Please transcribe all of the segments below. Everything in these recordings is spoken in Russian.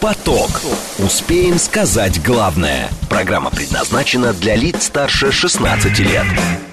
Поток. Успеем сказать главное. Программа предназначена для лиц старше 16 лет.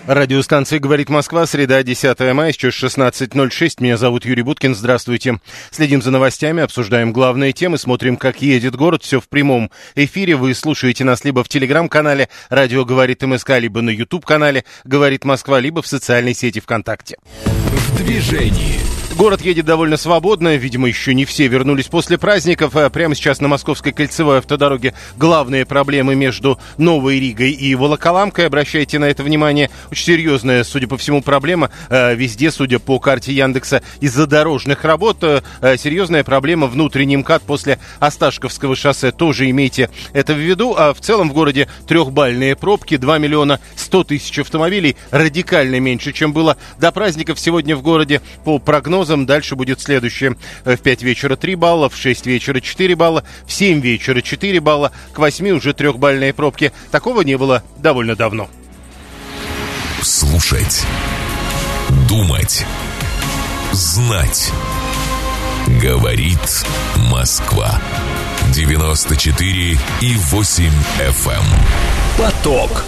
Радиостанция «Говорит Москва», среда, 10 мая, сейчас 16.06. Меня зовут Юрий Буткин, здравствуйте. Следим за новостями, обсуждаем главные темы, смотрим, как едет город. Все в прямом эфире. Вы слушаете нас либо в телеграм-канале «Радио говорит МСК», либо на YouTube-канале «Говорит Москва», либо в социальной сети ВКонтакте. В движении. Город едет довольно свободно, видимо, еще не все вернулись после праздников. А прямо сейчас на Московской кольцевой автодороге главные проблемы между Новой Ригой и Волоколамкой. Обращайте на это внимание. Очень серьезная, судя по всему, проблема. Э, везде, судя по карте Яндекса, из-за дорожных работ. Э, серьезная проблема внутренний МКАД после Осташковского шоссе. Тоже имейте это в виду. А в целом в городе трехбальные пробки, 2 миллиона 100 тысяч автомобилей. Радикально меньше, чем было до праздников сегодня в городе. По прогнозам дальше будет следующее. В 5 вечера 3 балла, в 6 вечера 4 балла, в 7 вечера 4 балла, к 8 уже трехбальные пробки. Такого не было довольно давно. Слушать. Думать. Знать. Говорит Москва. 94 и 8 FM. Эм. Поток.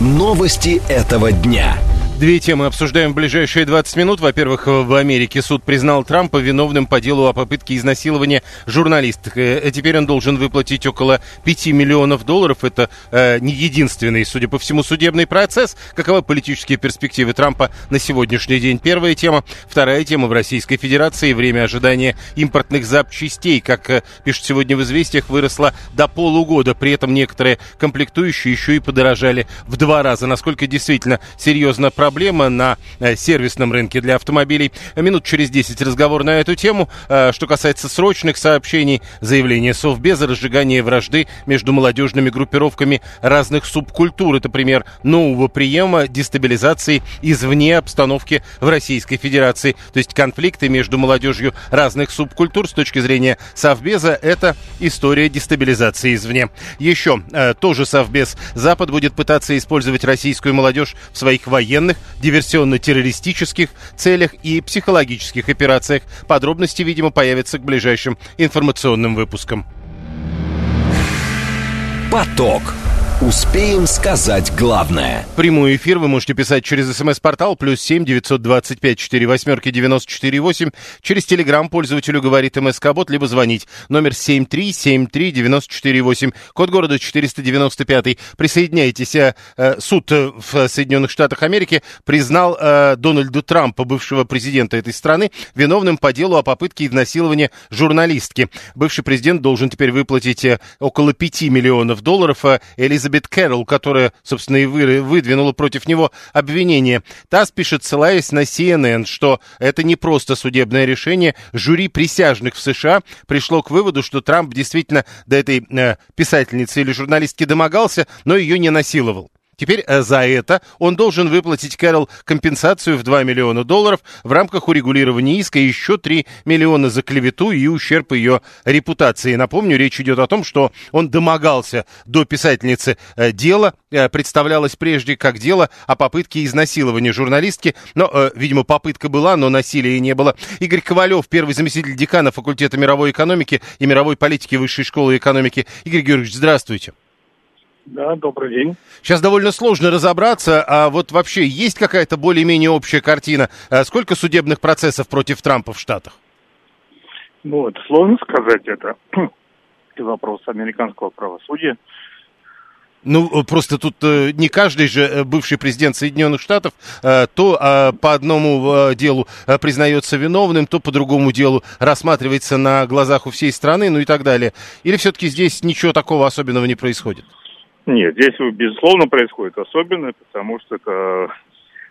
Новости этого дня. Две темы обсуждаем в ближайшие 20 минут. Во-первых, в Америке суд признал Трампа виновным по делу о попытке изнасилования журналисток. Э, теперь он должен выплатить около 5 миллионов долларов. Это э, не единственный, судя по всему, судебный процесс. Каковы политические перспективы Трампа на сегодняшний день? Первая тема. Вторая тема в Российской Федерации. Время ожидания импортных запчастей, как э, пишут сегодня в «Известиях», выросло до полугода. При этом некоторые комплектующие еще и подорожали в два раза. Насколько действительно серьезно проблема проблема на э, сервисном рынке для автомобилей. Минут через 10 разговор на эту тему. Э, что касается срочных сообщений, заявление Совбеза, разжигание вражды между молодежными группировками разных субкультур. Это пример нового приема дестабилизации извне обстановки в Российской Федерации. То есть конфликты между молодежью разных субкультур с точки зрения Совбеза – это история дестабилизации извне. Еще э, тоже Совбез. Запад будет пытаться использовать российскую молодежь в своих военных диверсионно-террористических целях и психологических операциях. Подробности, видимо, появятся к ближайшим информационным выпускам. Поток. Успеем сказать главное. Прямой эфир вы можете писать через смс-портал плюс семь девятьсот двадцать пять четыре восьмерки девяносто четыре восемь. Через телеграм пользователю говорит МСК-бот, либо звонить. Номер семь три семь три девяносто четыре восемь. Код города четыреста девяносто пятый. Присоединяйтесь. Э, суд в Соединенных Штатах Америки признал э, Дональда Трампа, бывшего президента этой страны, виновным по делу о попытке изнасилования журналистки. Бывший президент должен теперь выплатить э, около пяти миллионов долларов. Э, Элизабет Элизабет Кэрролл, которая, собственно, и выдвинула против него обвинение. ТАСС пишет, ссылаясь на CNN, что это не просто судебное решение. Жюри присяжных в США пришло к выводу, что Трамп действительно до этой э, писательницы или журналистки домогался, но ее не насиловал. Теперь э, за это он должен выплатить Кэрол компенсацию в 2 миллиона долларов в рамках урегулирования иска и еще 3 миллиона за клевету и ущерб ее репутации. Напомню, речь идет о том, что он домогался до писательницы э, дела, э, представлялось прежде как дело о попытке изнасилования журналистки, но, видимо, попытка была, но насилия не было. Игорь Ковалев, первый заместитель декана факультета мировой экономики и мировой политики Высшей школы экономики. Игорь Георгиевич, здравствуйте. Да, добрый день. Сейчас довольно сложно разобраться, а вот вообще есть какая-то более-менее общая картина? А сколько судебных процессов против Трампа в Штатах? Ну, это сложно сказать, это, вопрос американского правосудия. Ну, просто тут э, не каждый же э, бывший президент Соединенных Штатов э, то э, по одному э, делу э, признается виновным, то по другому делу рассматривается на глазах у всей страны, ну и так далее. Или все-таки здесь ничего такого особенного не происходит? Нет, здесь, безусловно, происходит особенно, потому что это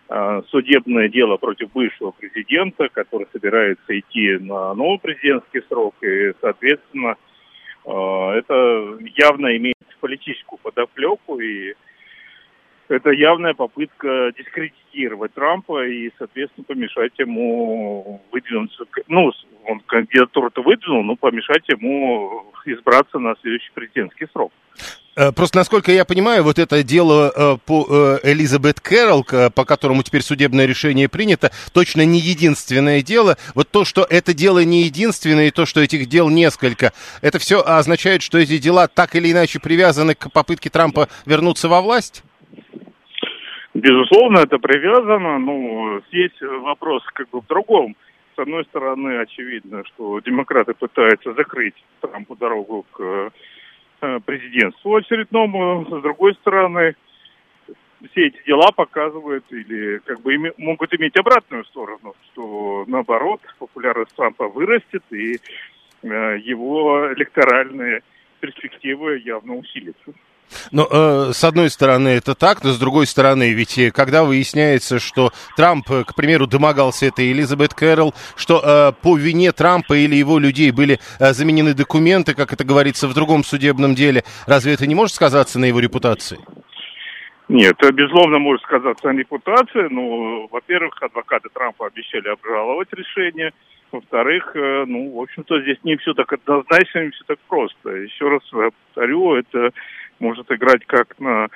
а, судебное дело против бывшего президента, который собирается идти на новый президентский срок, и, соответственно, а, это явно имеет политическую подоплеку, и это явная попытка дискредитировать Трампа и, соответственно, помешать ему выдвинуться. Ну, он кандидатуру-то выдвинул, но помешать ему избраться на следующий президентский срок. Э, просто, насколько я понимаю, вот это дело э, по э, Элизабет Кэрролл, по которому теперь судебное решение принято, точно не единственное дело. Вот то, что это дело не единственное, и то, что этих дел несколько, это все означает, что эти дела так или иначе привязаны к попытке Трампа вернуться во власть? Безусловно, это привязано. Ну, здесь вопрос как бы в другом. С одной стороны, очевидно, что демократы пытаются закрыть Трампу дорогу к президентству очередному. С другой стороны, все эти дела показывают или как бы име, могут иметь обратную сторону, что наоборот популярность Трампа вырастет и э, его электоральные перспективы явно усилятся. Но э, с одной стороны это так, но с другой стороны, ведь э, когда выясняется, что Трамп, э, к примеру, домогался этой Элизабет Кэрролл, что э, по вине Трампа или его людей были э, заменены документы, как это говорится в другом судебном деле, разве это не может сказаться на его репутации? Нет, безусловно, может сказаться на репутации. Ну, во-первых, адвокаты Трампа обещали обжаловать решение. Во-вторых, э, ну, в общем-то, здесь не все так однозначно, не все так просто. Еще раз повторю, это может играть как на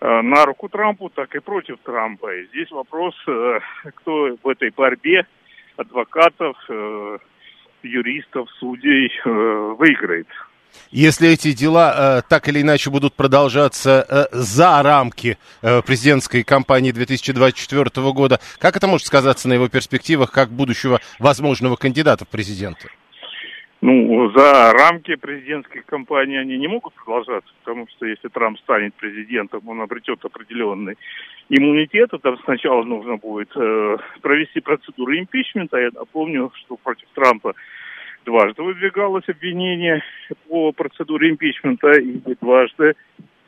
э, на руку Трампу, так и против Трампа. И здесь вопрос, э, кто в этой борьбе адвокатов, э, юристов, судей выиграет. Если эти дела э, так или иначе будут продолжаться э, за рамки э, президентской кампании 2024 года, как это может сказаться на его перспективах как будущего возможного кандидата в президенты? Ну, за рамки президентской кампании они не могут продолжаться, потому что если Трамп станет президентом, он обретет определенный иммунитет. Это сначала нужно будет э, провести процедуру импичмента. Я напомню, что против Трампа дважды выдвигалось обвинение по процедуре импичмента, и дважды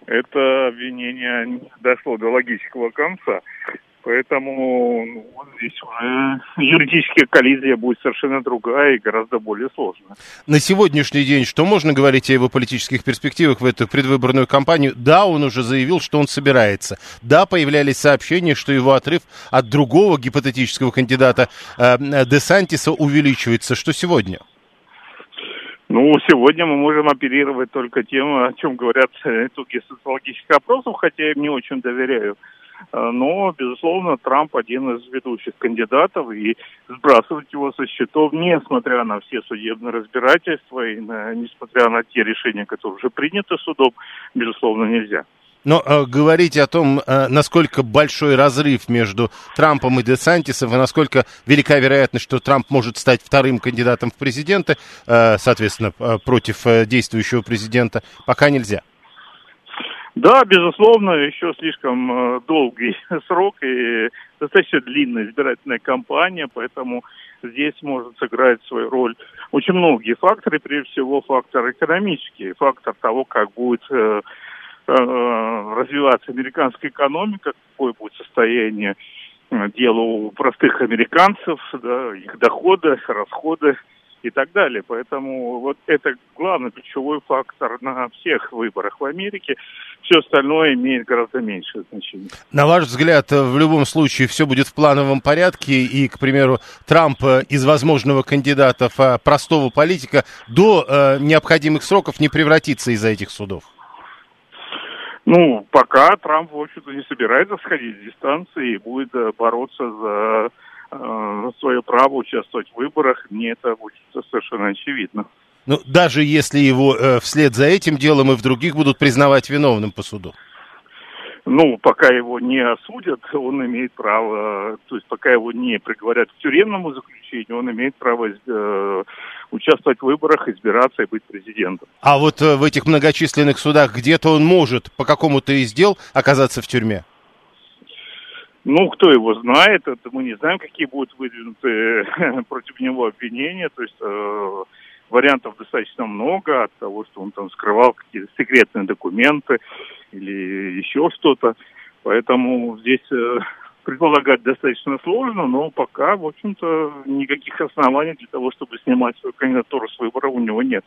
это обвинение не дошло до логического конца. Поэтому ну, здесь уже юридическая коллизия будет совершенно другая и гораздо более сложная. На сегодняшний день что можно говорить о его политических перспективах в эту предвыборную кампанию? Да, он уже заявил, что он собирается. Да, появлялись сообщения, что его отрыв от другого гипотетического кандидата э, Десантиса увеличивается. Что сегодня? Ну, сегодня мы можем оперировать только тем, о чем говорят итоги социологических опросов, хотя я им не очень доверяю. Э, но, безусловно, Трамп один из ведущих кандидатов, и сбрасывать его со счетов, несмотря на все судебные разбирательства и на, несмотря на те решения, которые уже приняты судом, безусловно, нельзя. Но э, говорить о том, э, насколько большой разрыв между Трампом и Десантисом, и насколько велика вероятность, что Трамп может стать вторым кандидатом в президенты, э, соответственно, э, против э, действующего президента, пока нельзя. Да, безусловно, еще слишком э, долгий срок и достаточно длинная избирательная кампания, поэтому здесь может сыграть свою роль очень многие факторы, прежде всего фактор экономический, фактор того, как будет э, э, развиваться американская экономика, какое будет состояние дела у простых американцев, да, их доходы, расходы и так далее. Поэтому вот это главный ключевой фактор на всех выборах в Америке. Все остальное имеет гораздо меньшее значение. На ваш взгляд, в любом случае все будет в плановом порядке, и, к примеру, Трамп из возможного кандидата простого политика до э, необходимых сроков не превратится из-за этих судов? Ну, пока Трамп, в общем-то, не собирается сходить с дистанции и будет э, бороться за э, свое право участвовать в выборах, мне это будет совершенно очевидно. Ну, даже если его э, вслед за этим делом и в других будут признавать виновным по суду? Ну, пока его не осудят, он имеет право, то есть пока его не приговорят к тюремному заключению, он имеет право э, участвовать в выборах, избираться и быть президентом. А вот э, в этих многочисленных судах где-то он может по какому-то из дел оказаться в тюрьме? Ну, кто его знает, это мы не знаем, какие будут выдвинуты против него обвинения. То есть э, вариантов достаточно много от того, что он там скрывал какие-то секретные документы или еще что-то. Поэтому здесь э, предполагать достаточно сложно, но пока, в общем-то, никаких оснований для того, чтобы снимать свою кандидатуру с выбора у него нет.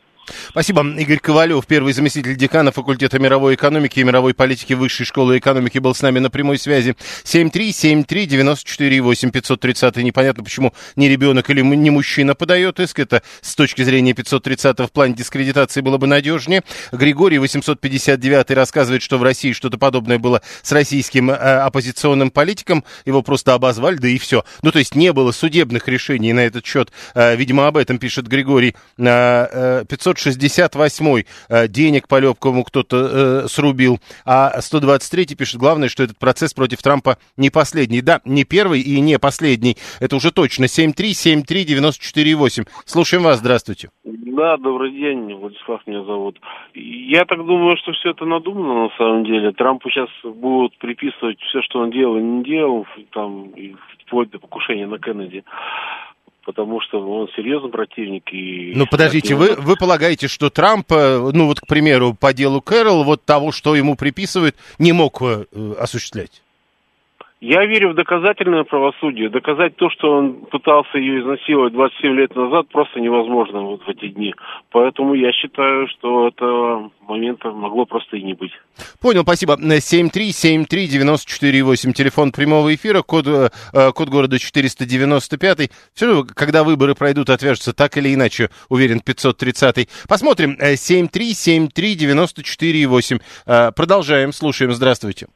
Спасибо. Игорь Ковалев, первый заместитель декана факультета мировой экономики и мировой политики Высшей школы экономики, был с нами на прямой связи. 7373948 530 непонятно, почему не ребенок или не мужчина подает иск. Это с точки зрения 530 в плане дискредитации было бы надежнее. Григорий 859 рассказывает, что в России что-то подобное было с российским э, оппозиционным политиком его просто обозвали, да и все. Ну, то есть не было судебных решений на этот счет. Э, видимо, об этом пишет Григорий. 568 э, э, денег по легкому кто-то срубил, а 123 пишет, главное, что этот процесс против Трампа не последний. Да, не первый и не последний. Это уже точно. 7373948. Слушаем вас, здравствуйте. Да, добрый день, Владислав меня зовут. Я так думаю, что все это надумано на самом деле. Трампу сейчас будут приписывать все, что он делал и не делал, там, и вплоть до покушения на Кеннеди потому что он серьезный противник. И ну, подождите, вы, вы полагаете, что Трамп, э, ну вот, к примеру, по делу Кэрол, вот того, что ему приписывают, не мог э, осуществлять? Я верю в доказательное правосудие. Доказать то, что он пытался ее изнасиловать 27 лет назад, просто невозможно вот в эти дни. Поэтому я считаю, что этого момента могло просто и не быть. Понял, спасибо. 7373948, телефон прямого эфира, код, э, э, код города 495. Все когда выборы пройдут, отвяжутся так или иначе, уверен, 530. Посмотрим. 7373948. Э, продолжаем, слушаем. Здравствуйте.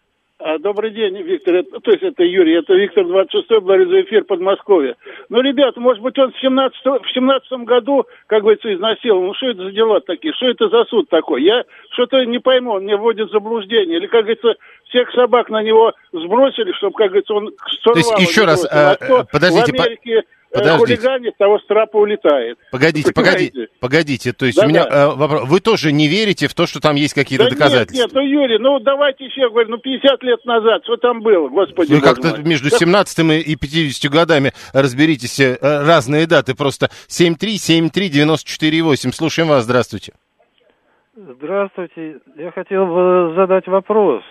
А, добрый день, Виктор. Это, то есть это Юрий, это Виктор 26-й, благодарю эфир Подмосковье. Ну, ребята, может быть, он в 17, в 17 году, как говорится, изнасиловал. Ну, что это за дела такие? Что это за суд такой? Я что-то не пойму, он меня вводит в заблуждение. Или, как говорится, всех собак на него сбросили, чтобы, как говорится, он То есть, еще раз, а, а подождите, в Америке Э, Подождите. хулиганит, того с трапа улетает. Погодите, погодите, погодите. То есть да, у меня да. э, вопрос. Вы тоже не верите в то, что там есть какие-то да доказательства? Нет, нет, ну, Юрий, ну давайте еще, говорю, ну 50 лет назад, что там было, господи. Вы как-то между 17 и 50 годами разберитесь, э, разные даты, просто 7373948. Слушаем вас, здравствуйте. Здравствуйте, я хотел бы задать вопрос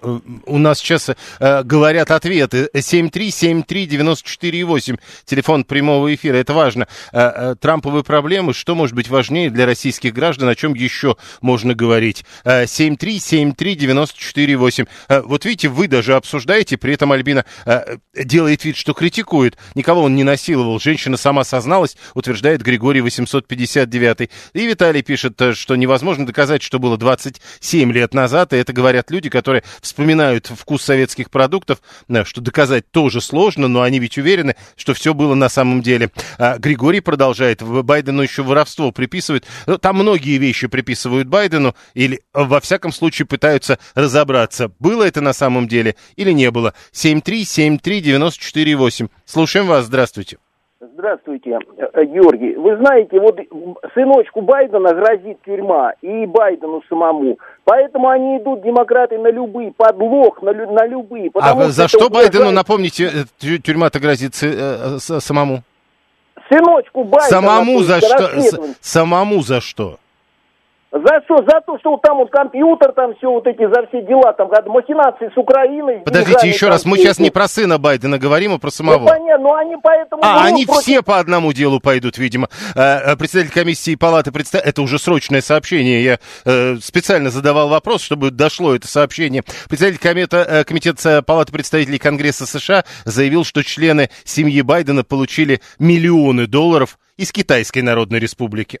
у нас сейчас э, говорят ответы. 7373948, телефон прямого эфира. Это важно. Э, э, Трамповые проблемы, что может быть важнее для российских граждан, о чем еще можно говорить? Э, 7373948. Э, вот видите, вы даже обсуждаете, при этом Альбина э, делает вид, что критикует. Никого он не насиловал. Женщина сама созналась, утверждает Григорий 859. И Виталий пишет, э, что невозможно доказать, что было 27 лет назад. И это говорят люди, которые вспоминают вкус советских продуктов, э, что доказать тоже сложно, но они ведь уверены, что все было на самом деле. А Григорий продолжает, Байдену еще воровство приписывают. Ну, там многие вещи приписывают Байдену, или во всяком случае пытаются разобраться, было это на самом деле или не было. 7373948. Слушаем вас, здравствуйте. Здравствуйте, э, Георгий. Вы знаете, вот сыночку Байдена грозит тюрьма и Байдену самому. Поэтому они идут, демократы, на любые, подлог, на, на любые. А за что Байдену, напомните, э, тюрьма-то грозит э, самому? Сыночку Байдена. Самому за что? Самому за что? За что? За то, что вот там вот компьютер, там все вот эти, за все дела, там махинации с Украиной. Подождите, еще раз, мы сейчас не про сына Байдена говорим, а про самого. Ну, понятно, но они поэтому... А, они против... все по одному делу пойдут, видимо. Э, э, представитель комиссии палаты, представ... это уже срочное сообщение, я э, специально задавал вопрос, чтобы дошло это сообщение. Представитель комета, комитета палаты представителей Конгресса США заявил, что члены семьи Байдена получили миллионы долларов из Китайской Народной Республики.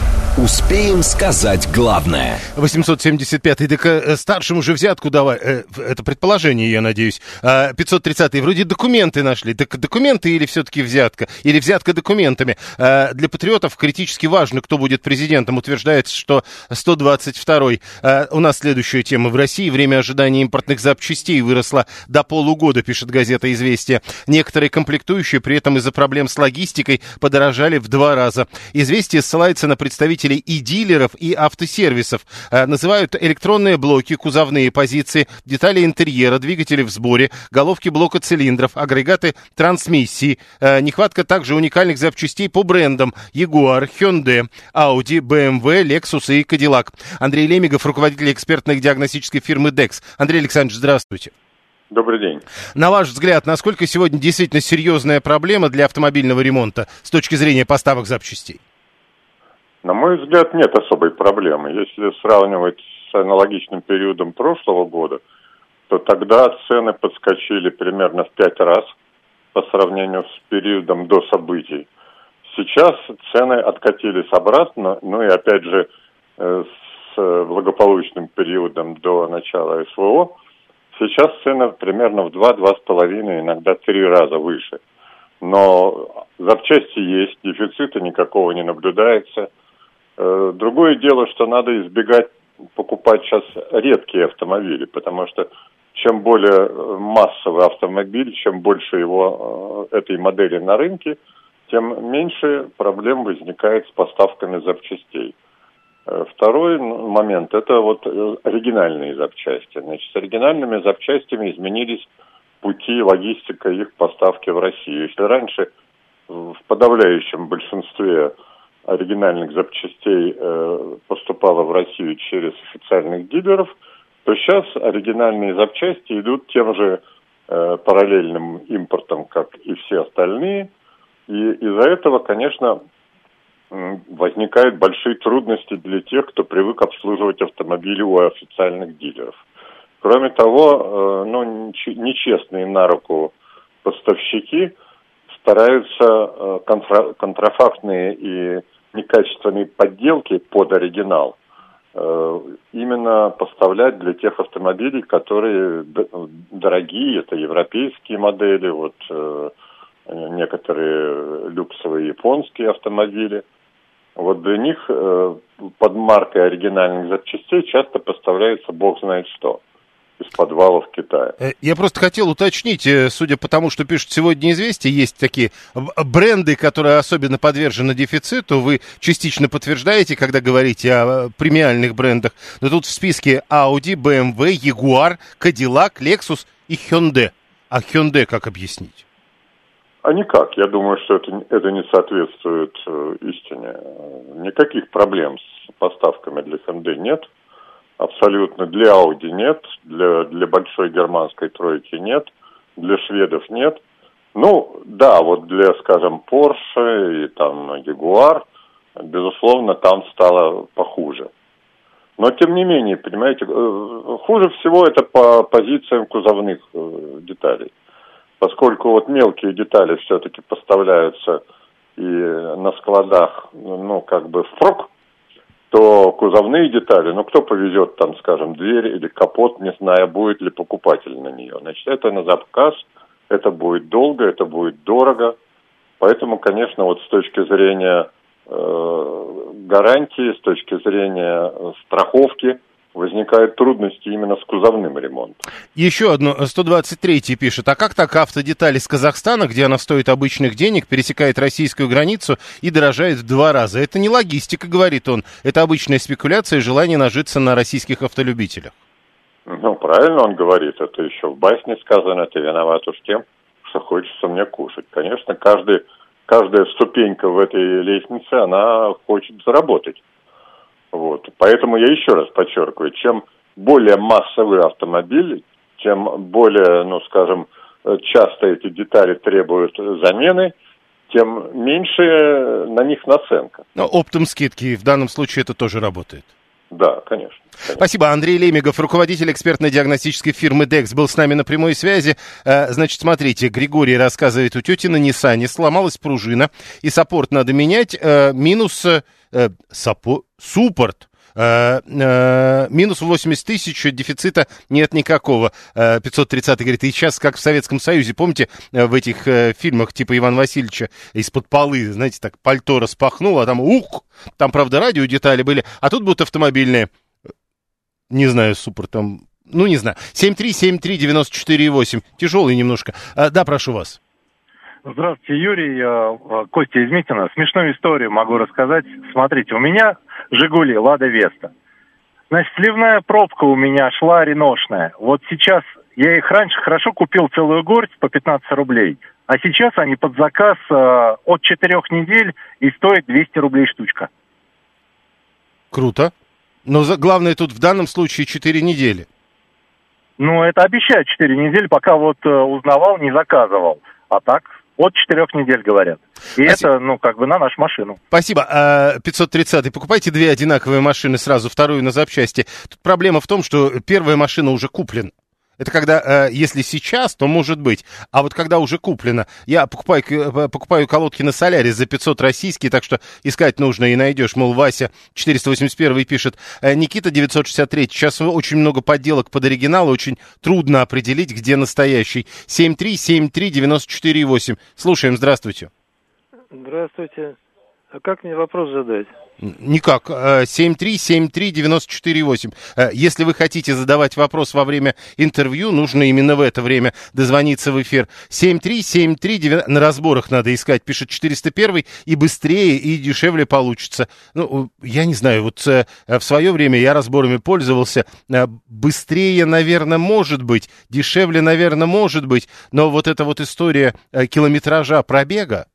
Успеем сказать главное. 875-й, так э, старшим уже взятку давай. Э, это предположение, я надеюсь. 530-й, а, вроде документы нашли. Так документы или все-таки взятка? Или взятка документами? А, для патриотов критически важно, кто будет президентом. Утверждается, что 122-й. А, у нас следующая тема. В России время ожидания импортных запчастей выросло до полугода, пишет газета «Известия». Некоторые комплектующие при этом из-за проблем с логистикой подорожали в два раза. «Известия» ссылается на представителей автопроизводителей и дилеров и автосервисов. Э, называют электронные блоки, кузовные позиции, детали интерьера, двигатели в сборе, головки блока цилиндров, агрегаты трансмиссии. Э, нехватка также уникальных запчастей по брендам Jaguar, Hyundai, Audi, BMW, Lexus и Cadillac. Андрей Лемигов, руководитель экспертной диагностической фирмы DEX. Андрей Александрович, здравствуйте. Добрый день. На ваш взгляд, насколько сегодня действительно серьезная проблема для автомобильного ремонта с точки зрения поставок запчастей? На мой взгляд, нет особой проблемы. Если сравнивать с аналогичным периодом прошлого года, то тогда цены подскочили примерно в пять раз по сравнению с периодом до событий. Сейчас цены откатились обратно, ну и опять же э, с благополучным периодом до начала СВО – Сейчас цены примерно в 2-2,5, иногда три раза выше. Но запчасти есть, дефицита никакого не наблюдается. Э, другое дело, что надо избегать покупать сейчас редкие автомобили, потому что чем более э, массовый автомобиль, чем больше его э, этой модели на рынке, тем меньше проблем возникает с поставками запчастей. Второй момент – это вот оригинальные запчасти. Значит, с оригинальными запчастями изменились пути, логистика их поставки в Россию. Если раньше в подавляющем большинстве оригинальных запчастей э, поступало в Россию через официальных дилеров, то сейчас оригинальные запчасти идут тем же э, параллельным импортом, как и все остальные. И из-за этого, конечно, возникают большие трудности для тех, кто привык обслуживать автомобили у официальных дилеров. Кроме того, э, ну, нечестные на руку поставщики стараются э, контра контрафактные и некачественные подделки под оригинал э, именно поставлять для тех автомобилей, которые дорогие, это европейские модели, вот некоторые люксовые японские автомобили – вот для них э, под маркой оригинальных запчастей часто поставляется бог знает что из подвалов Китая. Э, я просто хотел уточнить, э, судя по тому, что пишут сегодня «Известия», есть такие бренды, которые особенно подвержены дефициту. Вы частично подтверждаете, когда говорите о премиальных брендах. Но тут в списке Audi, BMW, Jaguar, Cadillac, Lexus и Hyundai. А Hyundai как объяснить? А никак. Я думаю, что это, это не соответствует э, истине. Никаких проблем с поставками для Hyundai нет. Абсолютно. Для Audi нет. Для, для большой германской тройки нет. Для шведов нет. Ну, да, вот для, скажем, Porsche и там Jaguar, безусловно, там стало похуже. Но, тем не менее, понимаете, э, хуже всего это по позициям кузовных э, деталей поскольку вот мелкие детали все-таки поставляются и на складах, ну, как бы впрок, то кузовные детали, ну, кто повезет там, скажем, дверь или капот, не зная, будет ли покупатель на нее. Значит, это на заказ, это будет долго, это будет дорого. Поэтому, конечно, вот с точки зрения э, гарантии, с точки зрения страховки – возникают трудности именно с кузовным ремонтом. Еще одно, 123 пишет, а как так автодетали из Казахстана, где она стоит обычных денег, пересекает российскую границу и дорожает в два раза? Это не логистика, говорит он, это обычная спекуляция и желание нажиться на российских автолюбителях. Ну, правильно он говорит, это еще в басне сказано, ты виноват уж тем, что хочется мне кушать. Конечно, каждый, каждая ступенька в этой лестнице, она хочет заработать. Вот. Поэтому я еще раз подчеркиваю, чем более массовый автомобиль, тем более, ну, скажем, часто эти детали требуют замены, тем меньше на них наценка. Но оптом скидки в данном случае это тоже работает. Да, конечно, конечно. Спасибо. Андрей Лемигов, руководитель экспертно-диагностической фирмы DEX, был с нами на прямой связи. Э, значит, смотрите, Григорий рассказывает, у тети на Ниссане сломалась пружина, и саппорт надо менять. Э, минус э, саппорт, суппорт Э, э, минус 80 тысяч, дефицита нет никакого. Э, 530 говорит, и сейчас, как в Советском Союзе, помните, э, в этих э, фильмах типа Иван Васильевича из-под полы, знаете, так пальто распахнул, а там ух, там, правда, радио детали были, а тут будут автомобильные, не знаю, супер, там, ну, не знаю, 7373948, тяжелый немножко. Э, да, прошу вас. Здравствуйте, Юрий, я э, Костя из Митина. Смешную историю могу рассказать. Смотрите, у меня «Жигули», «Лада Веста». Значит, сливная пробка у меня шла реношная. Вот сейчас, я их раньше хорошо купил целую горсть по 15 рублей, а сейчас они под заказ э, от 4 недель и стоят 200 рублей штучка. Круто. Но за- главное тут в данном случае 4 недели. Ну, это обещают 4 недели, пока вот э, узнавал, не заказывал. А так, от 4 недель говорят. И Спасибо. это, ну, как бы на нашу машину. Спасибо. А, 530 покупайте две одинаковые машины сразу, вторую на запчасти. Тут проблема в том, что первая машина уже куплена. Это когда, э, если сейчас, то может быть. А вот когда уже куплено. Я покупаю, э, покупаю колодки на Солярис за 500 российские, так что искать нужно и найдешь. Мол, Вася 481 пишет. «Э, Никита 963. Сейчас очень много подделок под оригинал. Очень трудно определить, где настоящий. 7373948. Слушаем, здравствуйте. Здравствуйте. А как мне вопрос задать? Никак. Э, 7373948. Э, Если вы хотите задавать вопрос во время интервью, нужно именно в это время дозвониться в эфир. 73739... На разборах надо искать, пишет 401, и быстрее, и дешевле получится. Ну, я не знаю, вот э, в свое время я разборами пользовался. Э, Быстрее, наверное, может быть, дешевле, наверное, может быть, но вот эта вот история э, километража пробега,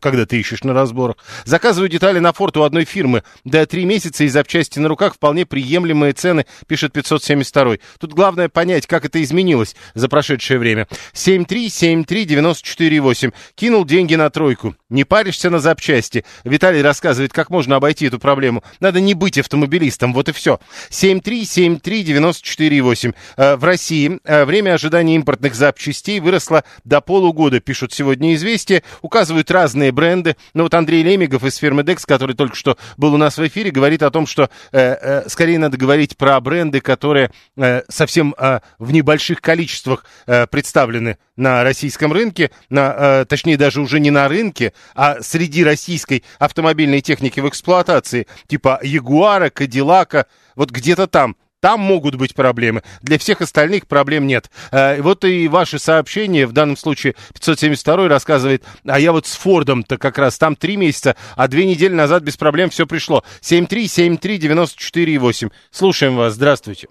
когда ты ищешь на разборах. Заказываю детали на форт у одной фирмы. До три месяца и запчасти на руках вполне приемлемые цены, пишет 572. Тут главное понять, как это изменилось за прошедшее время. 7373948. Кинул деньги на тройку. Не паришься на запчасти. Виталий рассказывает, как можно обойти эту проблему. Надо не быть автомобилистом, вот и все. 7373948. Э, В России э, время ожидания импортных запчастей выросло до полугода, пишут сегодня известия. Указывают разные бренды. Но вот Андрей Лемигов из фирмы Dex, который только что был у нас в эфире, говорит о том, что э, э, скорее надо говорить про бренды, которые э, совсем э, в небольших количествах э, представлены на российском рынке, на, э, точнее даже уже не на рынке, а среди российской автомобильной техники в эксплуатации, типа Ягуара, Кадиллака, вот где-то там. Там могут быть проблемы. Для всех остальных проблем нет. Э, вот и ваши сообщения, в данном случае 572 рассказывает, а я вот с Фордом-то как раз там три месяца, а две недели назад без проблем все пришло. 7373948. Слушаем вас, здравствуйте.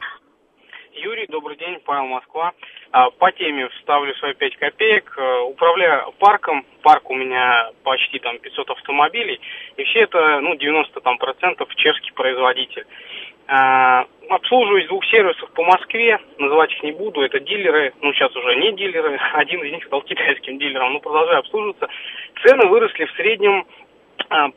Юрий, добрый день, Павел Москва. А, По теме вставлю свои 5 копеек. Э, Управляю парком. Парк у меня почти там 500 автомобилей. И все это, ну, 90 там процентов чешский производитель. А, Обслуживаюсь двух сервисах по Москве, называть их не буду, это дилеры, ну сейчас уже не дилеры, один из них стал китайским дилером, но продолжаю обслуживаться. Цены выросли в среднем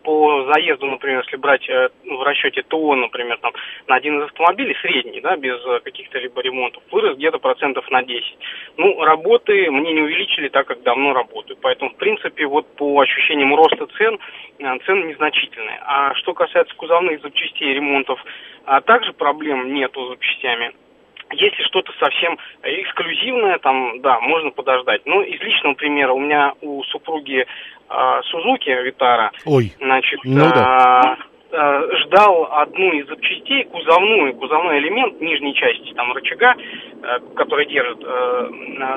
по заезду, например, если брать э, в расчете ТО, например, там, на один из автомобилей, средний, да, без э, каких-то либо ремонтов, вырос где-то процентов на 10. Ну, работы мне не увеличили, так как давно работаю. Поэтому, в принципе, вот по ощущениям роста цен, э, цены незначительные. А что касается кузовных запчастей ремонтов, а также проблем нету с запчастями. Если что-то совсем эксклюзивное, там, да, можно подождать. Но из личного примера у меня у супруги а, Сузуки Витара, Ой, значит, ну да. а, ждал одну из запчастей, кузовную, кузовной элемент нижней части, там, рычага, э, который держит, э,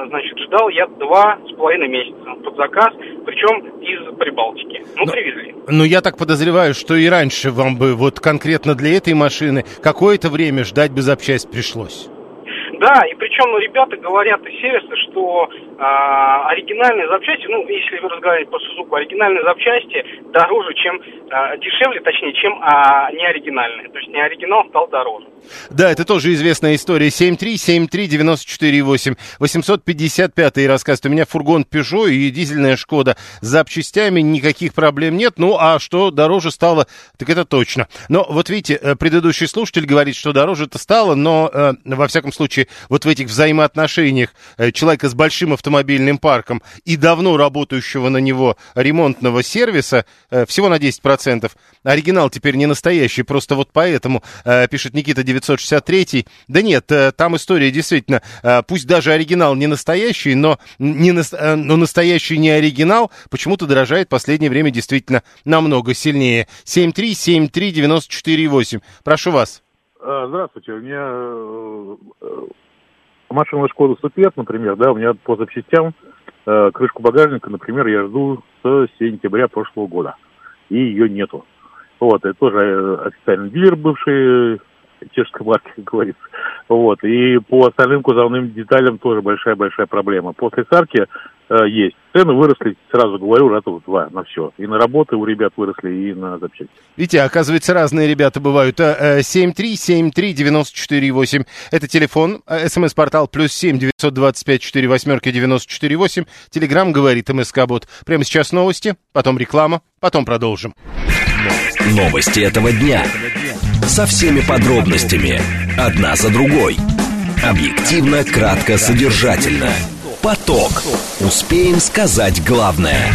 значит, ждал я два с половиной месяца под заказ, причем из Прибалтики. Ну, привезли. Ну, я так подозреваю, что и раньше вам бы вот конкретно для этой машины какое-то время ждать бы запчасть пришлось. Да, и причем ребята говорят из сервиса, что а, оригинальные запчасти, ну, если вы разговариваете по Сузуку, оригинальные запчасти дороже, чем, а, дешевле, точнее, чем а, не оригинальные. То есть не оригинал стал дороже. Да, это тоже известная история. 7373948. 855 рассказывает. У меня фургон Peugeot и дизельная Шкода. С запчастями никаких проблем нет. Ну, а что дороже стало, так это точно. Но вот видите, э, предыдущий слушатель говорит, что дороже это стало, но, э, во всяком случае, вот в этих взаимоотношениях э, человека с большим автомобильным парком и давно работающего на него ремонтного сервиса э, всего на 10%. Оригинал теперь не настоящий, просто вот поэтому, э, пишет Никита 963. Да нет, э, там история действительно, э, пусть даже оригинал не настоящий, но, не нас- э, но настоящий не оригинал почему-то дорожает в последнее время действительно намного сильнее. 7373948. Прошу вас. А, Здравствуйте, у меня машина Шкода Супер, например, да, у меня по запчастям крышку багажника, например, я жду с сентября прошлого года. И ее нету. Вот, это тоже официальный дилер бывший чешской марки, как говорится. Вот. И по остальным кузовным деталям тоже большая-большая проблема. После сарки э, есть. Цены выросли, сразу говорю, раза в два на все. И на работы у ребят выросли, и на запчасти. Видите, оказывается, разные ребята бывают. 7373948. Э, Это телефон, э, смс-портал плюс 7 925 4 восьмерки 948. Телеграмм говорит МСК-бот. Прямо сейчас новости, потом реклама, потом продолжим. Новости этого дня. Со всеми подробностями. Одна за другой. Объективно, кратко, содержательно. Поток. Успеем сказать главное.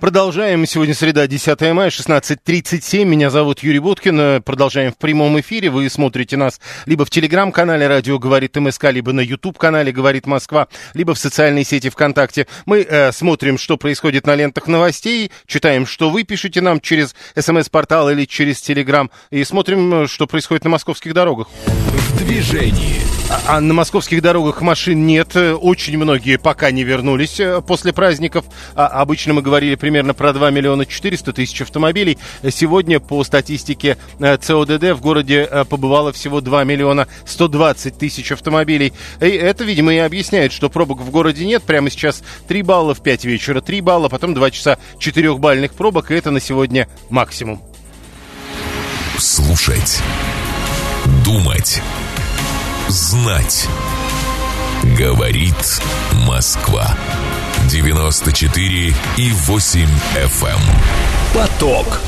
Продолжаем. Сегодня среда, 10 мая, 16.37. Меня зовут Юрий Буткин. Продолжаем в прямом эфире. Вы смотрите нас либо в телеграм-канале «Радио говорит МСК», либо на YouTube-канале «Говорит Москва», либо в социальной сети ВКонтакте. Мы э, смотрим, что происходит на лентах новостей, читаем, что вы пишете нам через СМС-портал или через телеграм, и смотрим, что происходит на московских дорогах. В движении. А, а на московских дорогах машин нет. Очень многие пока не вернулись э, после праздников. А, обычно мы говорили примерно про 2 миллиона 400 тысяч автомобилей. Сегодня по статистике э, ЦОДД в городе э, побывало всего 2 миллиона 120 тысяч автомобилей. И это, видимо, и объясняет, что пробок в городе нет. Прямо сейчас 3 балла в 5 вечера, 3 балла, потом 2 часа 4-бальных пробок, и это на сегодня максимум. Слушать. Думать. Знать. Говорит Москва. 94 и 8 FM. эм. Поток.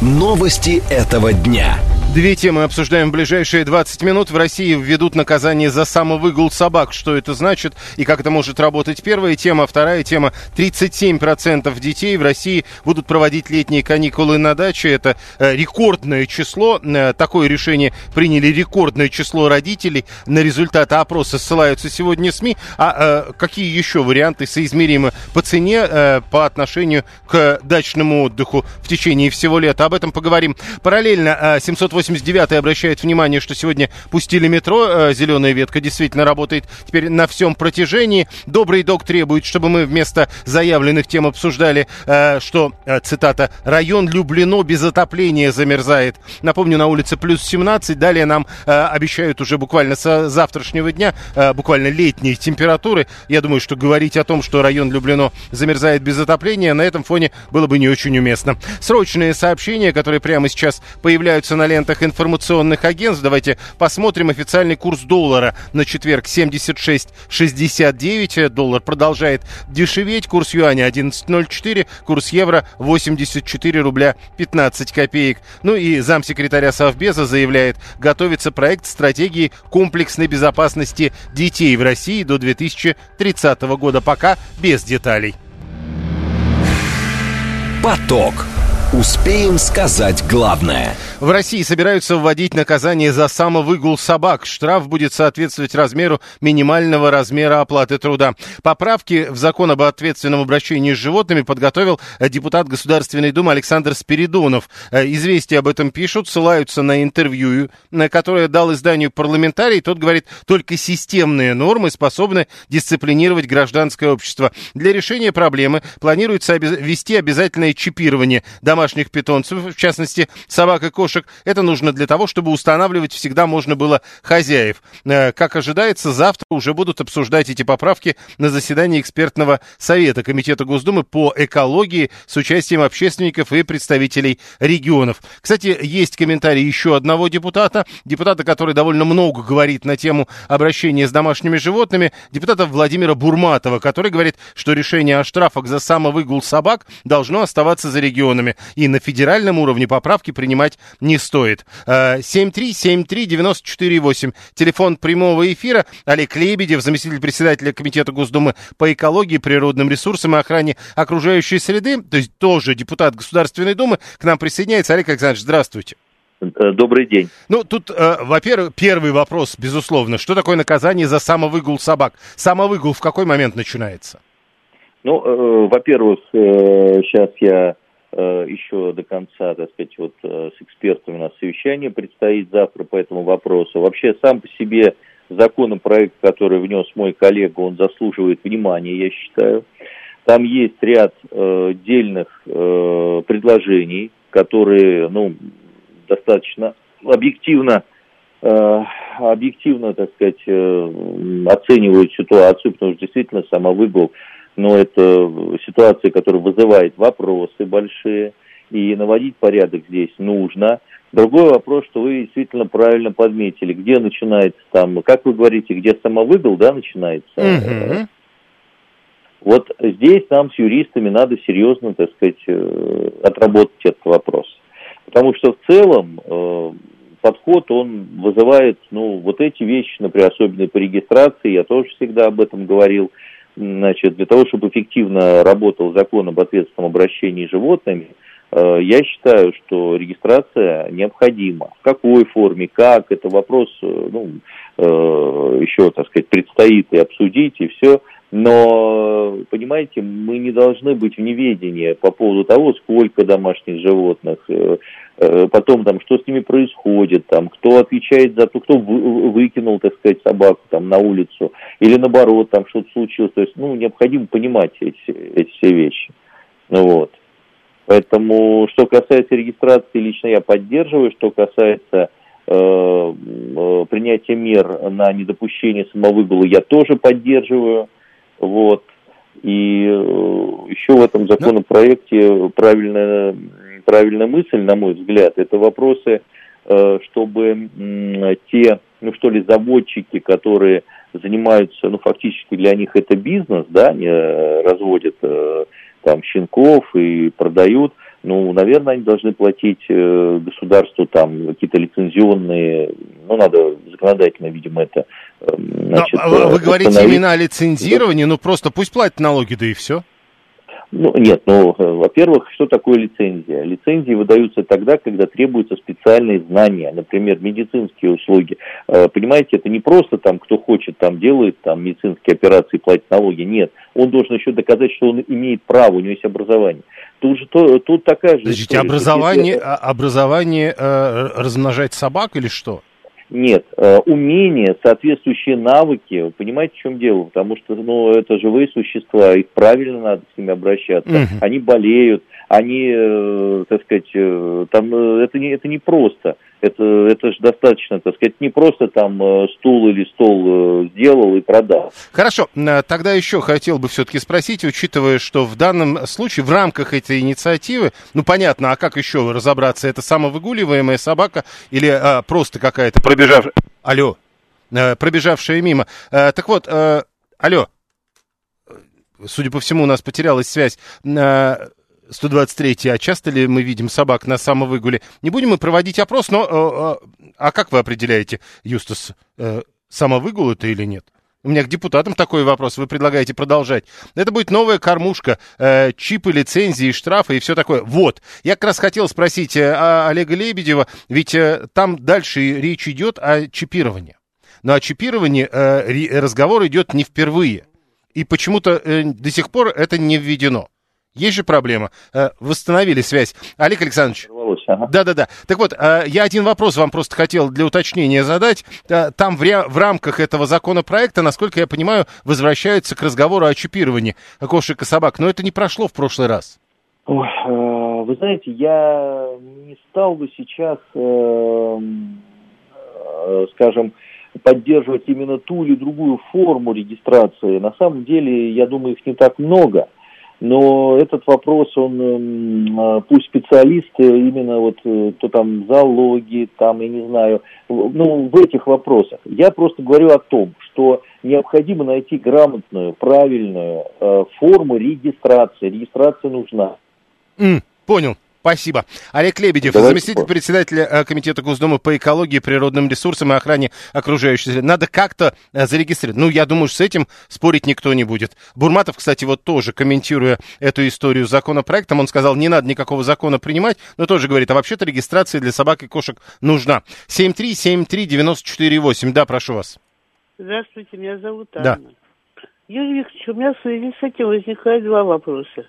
Новости этого дня. Две темы обсуждаем в ближайшие 20 минут. В России введут наказание за самовыгул собак. Что это значит и как это может работать? Первая тема. Вторая тема. 37% детей в России будут проводить летние каникулы на даче. Это э, рекордное число. Э, такое решение приняли рекордное число родителей. На результаты опроса ссылаются сегодня СМИ. А э, какие еще варианты соизмеримы по цене по отношению к дачному отдыху в течение всего лета? Об этом поговорим. Параллельно э, 780 89-й обращает внимание, что сегодня пустили метро, э, зеленая ветка действительно работает теперь на всем протяжении. Добрый док требует, чтобы мы вместо заявленных тем обсуждали, э, что, э, цитата, «район Люблино без отопления замерзает». Напомню, на улице плюс 17, далее нам обещают уже буквально с завтрашнего дня, буквально летние температуры. Я думаю, что говорить о том, что район Люблино замерзает без отопления, на этом фоне было бы не очень уместно. Срочные сообщения, которые прямо сейчас появляются на лентах информационных агентств. Давайте посмотрим официальный курс доллара на четверг 76.69. Доллар продолжает дешеветь. Курс юаня 11.04. Курс евро 84 рубля 15 копеек. Ну и замсекретаря Совбеза заявляет, готовится проект стратегии комплексной безопасности детей в России до 2030 года. Пока без деталей. Поток. Успеем сказать главное. В России собираются вводить наказание за самовыгул собак. Штраф будет соответствовать размеру минимального размера оплаты труда. Поправки в закон об ответственном обращении с животными подготовил депутат Государственной Думы Александр Спиридонов. Известия об этом пишут, ссылаются на интервью, на которое дал изданию парламентарий. Тот говорит, только системные нормы способны дисциплинировать гражданское общество. Для решения проблемы планируется ввести обязательное чипирование домашних питомцев, в частности собак и кошек. Это нужно для того, чтобы устанавливать всегда можно было хозяев. Э, как ожидается, завтра уже будут обсуждать эти поправки на заседании экспертного совета Комитета Госдумы по экологии с участием общественников и представителей регионов. Кстати, есть комментарий еще одного депутата, депутата, который довольно много говорит на тему обращения с домашними животными, депутата Владимира Бурматова, который говорит, что решение о штрафах за самовыгул собак должно оставаться за регионами и на федеральном уровне поправки принимать не стоит. 7373948, э, телефон прямого эфира. Олег Лебедев, заместитель председателя Комитета Госдумы по экологии, природным ресурсам и охране окружающей среды, то есть тоже депутат Государственной Думы, к нам присоединяется. Олег Александрович, здравствуйте. Э, добрый день. Ну, тут, э, во-первых, первый вопрос, безусловно. Что такое наказание за самовыгул собак? Самовыгул в какой момент начинается? Ну, э, во-первых, э, сейчас я еще до конца, так сказать, вот э, с экспертами у нас совещание предстоит завтра по этому вопросу. Вообще сам по себе законопроект, который внес мой коллега, он заслуживает внимания, я считаю. Там есть ряд э, дельных э, предложений, которые, ну, достаточно объективно, э, объективно, так сказать, э, оценивают ситуацию, потому что действительно самовыгул, но это ситуация, которая вызывает вопросы большие, и наводить порядок здесь нужно. Другой вопрос, что вы действительно правильно подметили, где начинается там, как вы говорите, где самовыгул, да, начинается. Мгм. Вот здесь нам с юристами надо серьезно, так сказать, э, отработать этот вопрос. Потому что в целом э, подход, он вызывает, ну, вот эти вещи, например, особенно по регистрации, я тоже всегда об этом говорил, значит, для того, чтобы эффективно работал закон об ответственном обращении с животными, э, я считаю, что регистрация необходима. В какой форме, как, это вопрос, э, ну, э, еще, так сказать, предстоит и обсудить, и все. Но, понимаете, мы не должны быть в неведении по поводу того, сколько домашних животных, э, э, потом там, что с ними происходит, там, кто отвечает за то, кто вы- выкинул, так сказать, собаку там на улицу, или наоборот, там что-то случилось. То есть, ну, необходимо понимать эти, эти все вещи. Ну, вот. Поэтому, что касается регистрации, лично я поддерживаю. Что касается э, э, принятия мер на недопущение самовыгула, я тоже поддерживаю. Вот. И э, еще в этом законопроекте правильная, правильная мысль, на мой взгляд, это вопросы, э, чтобы те, ну что ли, заводчики, которые занимаются, ну фактически для них это бизнес, да, они э, разводят там щенков и продают, ну, наверное, они должны платить э, государству там какие-то лицензионные, ну, надо законодательно, видимо, это, э, Но, значит, а вы- э, говорите именно о лицензировании, ну просто пусть платят налоги, да и все. Ну, нет, ну, э, во-первых, что такое лицензия? Лицензии выдаются тогда, когда требуются специальные знания, например, медицинские услуги. Э, Понимаете, это не просто там, кто хочет, там делает там медицинские операции, платит налоги. Нет, он должен еще доказать, что он имеет право, у него есть образование. Тут же то- тут такая же что образование, а- образование э, размножать собак или что? Нет, э, умения, соответствующие навыки, вы понимаете, в чем дело? Потому что, ну, это живые существа, их правильно надо с ними обращаться. Мгм. Они болеют, они, э, так сказать, э, там, это не, это не просто. Это, это же достаточно, так сказать, не просто там стул или стол сделал и продал. Хорошо, тогда еще хотел бы все-таки спросить, учитывая, что в данном случае в рамках этой инициативы, ну понятно, а как еще разобраться, это самовыгуливаемая собака или а, просто какая-то пробежавшая... Алло, э, пробежавшая мимо. Э, так вот, э, алло, судя по всему, у нас потерялась связь. Э, 123 а часто ли мы видим собак на самовыгуле? Не будем мы проводить опрос, но... а как вы определяете, Юстас, самовыгул это или нет? У меня к депутатам такой вопрос. Вы предлагаете продолжать. Это будет новая кормушка, э, чипы, лицензии, штрафы и все такое. Вот. Я как раз хотел спросить э, Олега Лебедева, ведь э, там дальше речь идет о чипировании. Но о чипировании э, разговор идет не впервые. И почему-то э, до сих пор это не введено. Есть же проблема. Э, восстановили связь. Олег Александрович. Да-да-да. Так вот, э, я один вопрос вам просто хотел для уточнения задать. Э, Там в, рамках этого законопроекта, насколько я понимаю, возвращаются к разговору о чипировании кошек и собак. Но это не прошло в прошлый раз. Ой, э, вы знаете, я не стал бы сейчас, скажем, поддерживать именно ту или другую форму регистрации. На самом деле, я думаю, их не так много. Но этот вопрос, он, эм, э, пусть специалисты, именно вот э, кто там залоги, там, я не знаю, ну, в этих вопросах. Я просто говорю о том, что необходимо найти грамотную, правильную э, форму регистрации. Регистрация нужна. М, понял. Спасибо. Олег Лебедев, Давайте заместитель по- председателя э, Комитета Госдумы по экологии, природным ресурсам и охране окружающей среды. Надо как-то э, зарегистрировать. Ну, я думаю, что с этим спорить никто не будет. Бурматов, кстати, вот тоже, комментируя эту историю с законопроектом, он сказал, не надо никакого закона принимать, но тоже говорит, а вообще-то регистрация для собак и кошек нужна. 7373948. Да, прошу вас. Здравствуйте, меня зовут Да. Анна. Юрий Викторович, у меня в связи с этим возникает два вопроса.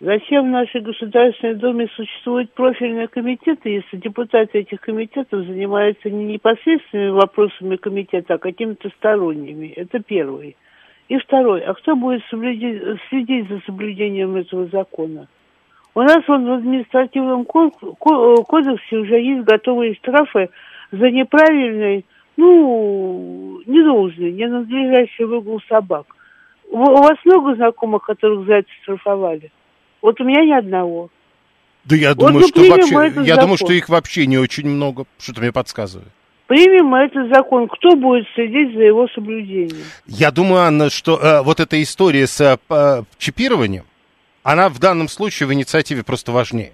Зачем в нашей Государственной Думе существуют профильные комитеты, если депутаты этих комитетов занимаются не непосредственными вопросами комитета, а какими-то сторонними? Это первый. И второй. А кто будет соблюдить, следить за соблюдением этого закона? У нас вот в административном кодексе уже есть готовые штрафы за неправильный, ну, недолжный, ненадлежащий выгул собак. У вас много знакомых, которых за это штрафовали? Вот у меня ни одного. Да я думаю, вот что вообще, я думаю, что их вообще не очень много, что-то мне подсказывает. Примем мы этот закон, кто будет следить за его соблюдением? Я думаю, Анна, что э, вот эта история с э, чипированием, она в данном случае в инициативе просто важнее.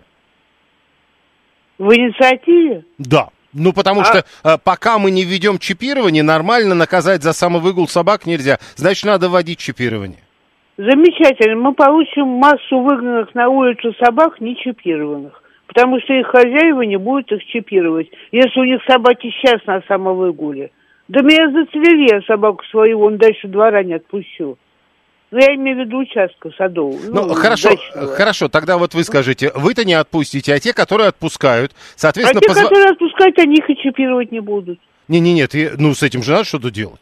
В инициативе? Да. Ну, потому а... что э, пока мы не введем чипирование, нормально наказать за самовыгул собак нельзя. Значит, надо вводить чипирование. Замечательно. Мы получим массу выгнанных на улицу собак нечипированных. Потому что их хозяева не будут их чипировать, если у них собаки сейчас на самовыгуле. Да меня зацелили, я собаку свою, он дальше двора не отпущу. Ну, я имею в виду участка садового. Ну, ну хорошо, дачного. хорошо, тогда вот вы скажите, вы-то не отпустите, а те, которые отпускают, соответственно... А те, позв... которые отпускают, они их и чипировать не будут. Не-не-нет, ну, с этим же надо что-то делать.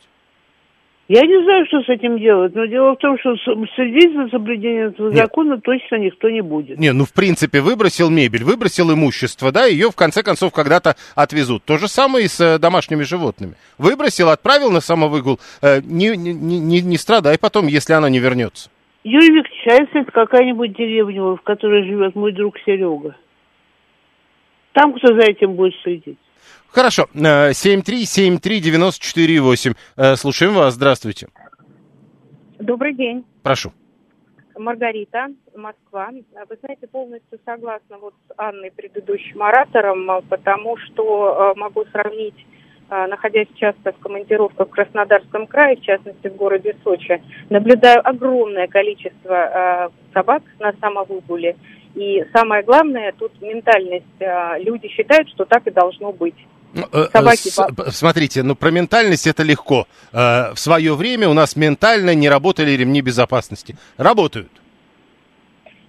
Я не знаю, что с этим делать, но дело в том, что следить за соблюдением этого Нет. закона точно никто не будет. Не, ну в принципе выбросил мебель, выбросил имущество, да, ее в конце концов когда-то отвезут. То же самое и с э, домашними животными. Выбросил, отправил на самовыгул, э, не, не, не, не страдай потом, если она не вернется. Юрий Викторович, а если это какая-нибудь деревня, в которой живет мой друг Серега? Там кто за этим будет следить? Хорошо. 7373948. Э, э, слушаем вас. Здравствуйте. Добрый день. Прошу. Маргарита, Москва. Вы знаете, полностью согласна вот с Анной, предыдущим оратором, потому что э, могу сравнить, находясь часто в командировках в Краснодарском крае, в частности в городе Сочи, наблюдаю огромное количество собак на самовыгуле. И самое главное, тут ментальность. Люди считают, что так и должно быть. Ну, э, Собаки. Смотрите, ну про ментальность это легко. Э, в свое время у нас ментально не работали ремни безопасности. Работают.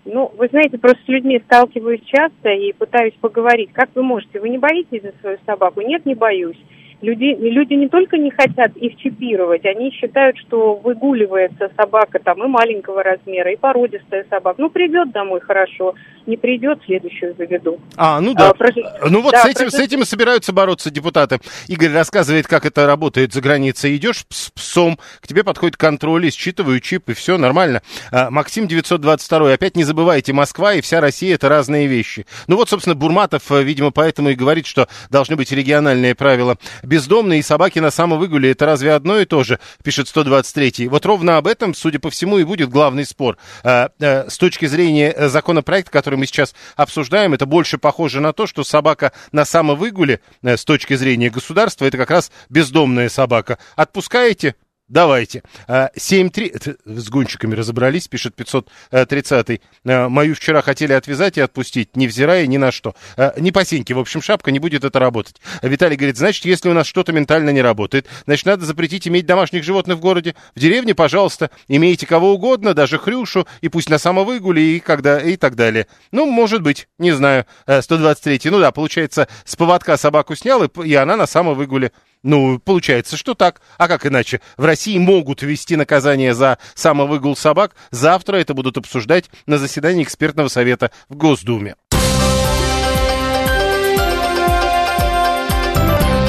Ну, вы знаете, просто с людьми сталкиваюсь часто и пытаюсь поговорить. Как вы можете? Вы не боитесь за свою собаку? Нет, не боюсь. Люди, люди не только не хотят их чипировать, они считают, что выгуливается собака там и маленького размера, и породистая собака. Ну, придет домой хорошо, не придет, следующую заведу. А, ну да. А, про... Ну вот да, с, этим, про... с этим и собираются бороться депутаты. Игорь рассказывает, как это работает за границей. Идешь с псом, к тебе подходит контроль, считываю чип, и все нормально. А, Максим 922, опять не забывайте, Москва и вся Россия это разные вещи. Ну вот, собственно, Бурматов, э, видимо, поэтому и говорит, что должны быть региональные правила. Бездомные и собаки на самовыгуле, это разве одно и то же, пишет 123. Вот ровно об этом, судя по всему, и будет главный спор. А, а, с точки зрения э, законопроекта, который который мы сейчас обсуждаем, это больше похоже на то, что собака на самовыгуле э, с точки зрения государства, это как раз бездомная собака. Отпускаете, Давайте. 7-3... С гонщиками разобрались, пишет 530-й. Мою вчера хотели отвязать и отпустить, невзирая ни на что. Не по сеньке, в общем, шапка, не будет это работать. Виталий говорит, значит, если у нас что-то ментально не работает, значит, надо запретить иметь домашних животных в городе. В деревне, пожалуйста, имейте кого угодно, даже хрюшу, и пусть на самовыгуле, и, когда, и так далее. Ну, может быть, не знаю. 123-й, ну да, получается, с поводка собаку снял, и она на самовыгуле. Ну, получается, что так. А как иначе? В России могут ввести наказание за самовыгул собак. Завтра это будут обсуждать на заседании экспертного совета в Госдуме.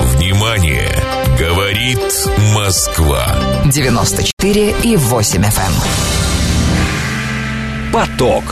Внимание! Говорит Москва. 94 и 8 FM. Эм. Поток.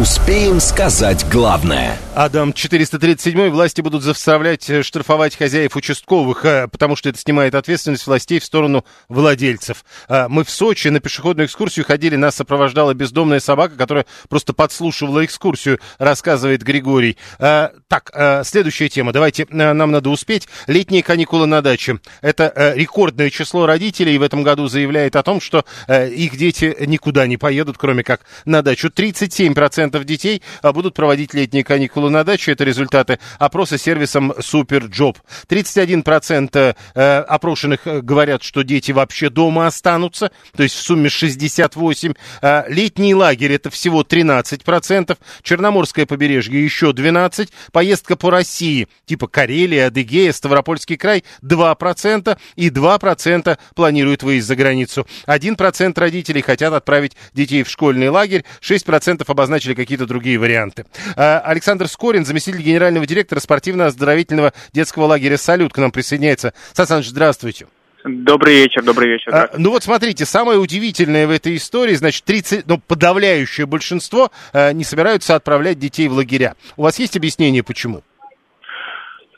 Успеем сказать главное. Адам 437 власти будут заставлять э, штрафовать хозяев участковых, э, потому что это снимает ответственность властей в сторону владельцев. А, мы в Сочи на пешеходную экскурсию ходили, нас сопровождала бездомная собака, которая просто подслушивала экскурсию, рассказывает Григорий. А, так, а, следующая тема. Давайте, нам надо успеть. Летние каникулы на даче. Это рекордное число родителей в этом году заявляет о том, что их дети никуда не поедут, кроме как на дачу. 37% 35% детей а, будут проводить летние каникулы на даче. Это результаты опроса сервисом Superjob. 31% э, опрошенных э, говорят, что дети вообще дома останутся, то есть в сумме 68. Э, летний лагерь это всего 13%, Черноморское побережье еще 12%, поездка по России, типа Карелия, Адыгея, Ставропольский край 2% и 2% планируют выезд за границу. 1% родителей хотят отправить детей в школьный лагерь, 6% обозначили какие-то другие варианты. Александр Скорин, заместитель генерального директора спортивно-оздоровительного детского лагеря «Салют» к нам присоединяется. Сан здравствуйте. Добрый вечер, добрый вечер. А, ну вот смотрите, самое удивительное в этой истории, значит, 30, ну, подавляющее большинство э, не собираются отправлять детей в лагеря. У вас есть объяснение, почему?